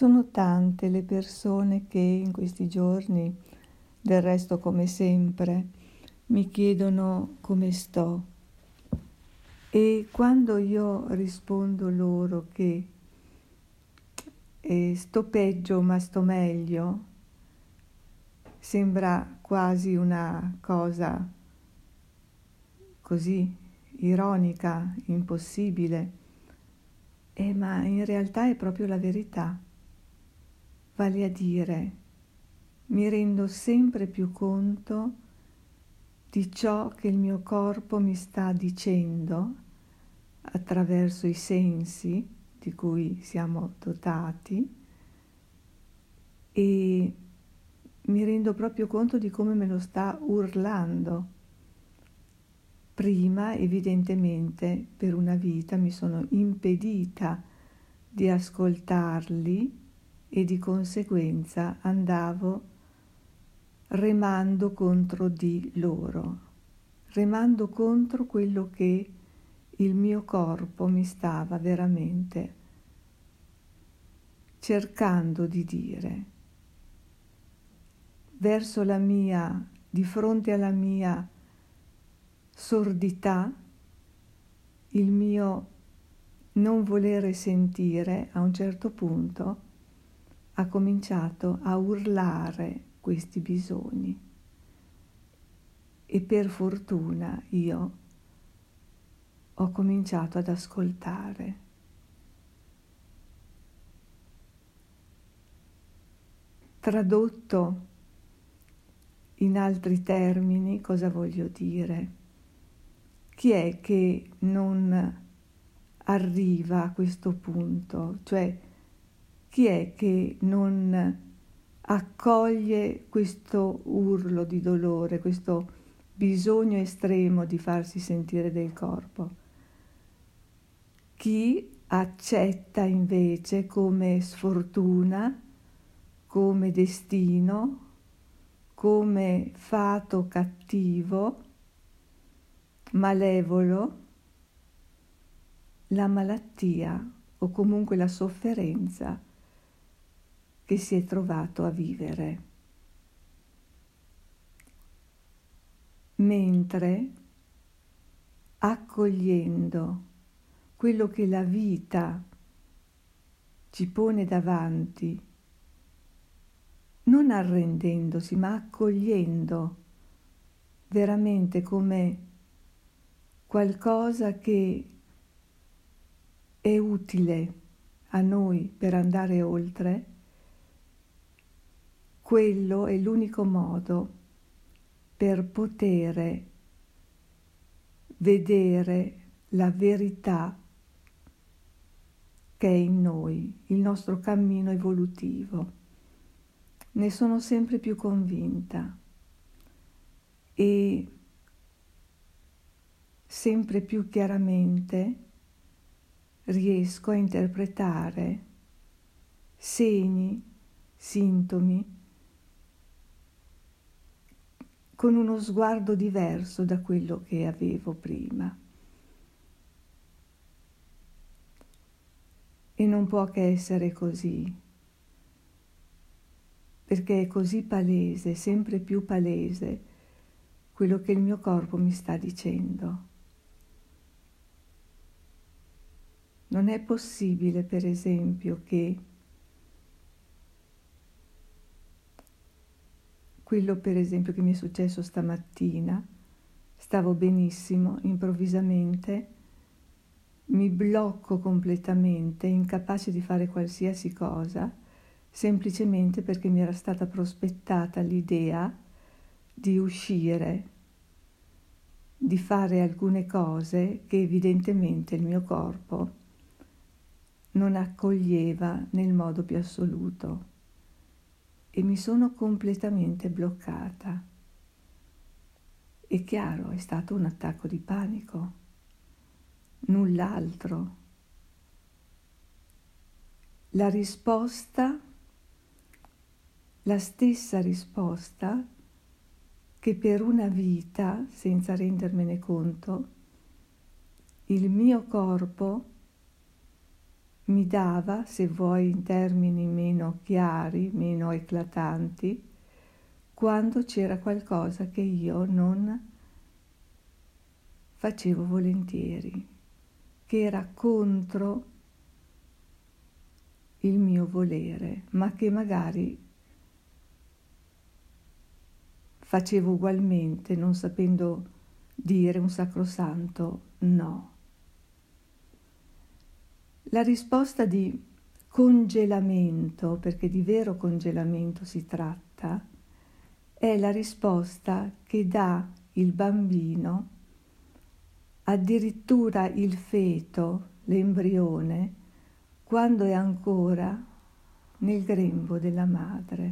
Sono tante le persone che in questi giorni, del resto come sempre, mi chiedono come sto e quando io rispondo loro che eh, sto peggio ma sto meglio, sembra quasi una cosa così ironica, impossibile, eh, ma in realtà è proprio la verità. Vale a dire, mi rendo sempre più conto di ciò che il mio corpo mi sta dicendo attraverso i sensi di cui siamo dotati e mi rendo proprio conto di come me lo sta urlando. Prima, evidentemente, per una vita mi sono impedita di ascoltarli e di conseguenza andavo remando contro di loro, remando contro quello che il mio corpo mi stava veramente cercando di dire. Verso la mia, di fronte alla mia sordità, il mio non volere sentire a un certo punto ha cominciato a urlare questi bisogni e per fortuna io ho cominciato ad ascoltare. Tradotto in altri termini, cosa voglio dire? Chi è che non arriva a questo punto? Cioè, chi è che non accoglie questo urlo di dolore, questo bisogno estremo di farsi sentire del corpo? chi accetta invece come sfortuna, come destino, come fato cattivo, malevolo, la malattia o comunque la sofferenza che si è trovato a vivere. Mentre accogliendo quello che la vita ci pone davanti, non arrendendosi, ma accogliendo veramente come qualcosa che è utile a noi per andare oltre, quello è l'unico modo per poter vedere la verità che è in noi, il nostro cammino evolutivo. Ne sono sempre più convinta e sempre più chiaramente riesco a interpretare segni, sintomi con uno sguardo diverso da quello che avevo prima. E non può che essere così, perché è così palese, sempre più palese, quello che il mio corpo mi sta dicendo. Non è possibile, per esempio, che quello, per esempio, che mi è successo stamattina, stavo benissimo, improvvisamente mi blocco completamente, incapace di fare qualsiasi cosa, semplicemente perché mi era stata prospettata l'idea di uscire, di fare alcune cose che evidentemente il mio corpo non accoglieva nel modo più assoluto e mi sono completamente bloccata. È chiaro, è stato un attacco di panico null'altro. La risposta, la stessa risposta che per una vita, senza rendermene conto, il mio corpo mi dava, se vuoi in termini meno chiari, meno eclatanti, quando c'era qualcosa che io non facevo volentieri, che era contro il mio volere, ma che magari facevo ugualmente, non sapendo dire un sacrosanto no. La risposta di congelamento, perché di vero congelamento si tratta, è la risposta che dà il bambino, addirittura il feto, l'embrione, quando è ancora nel grembo della madre.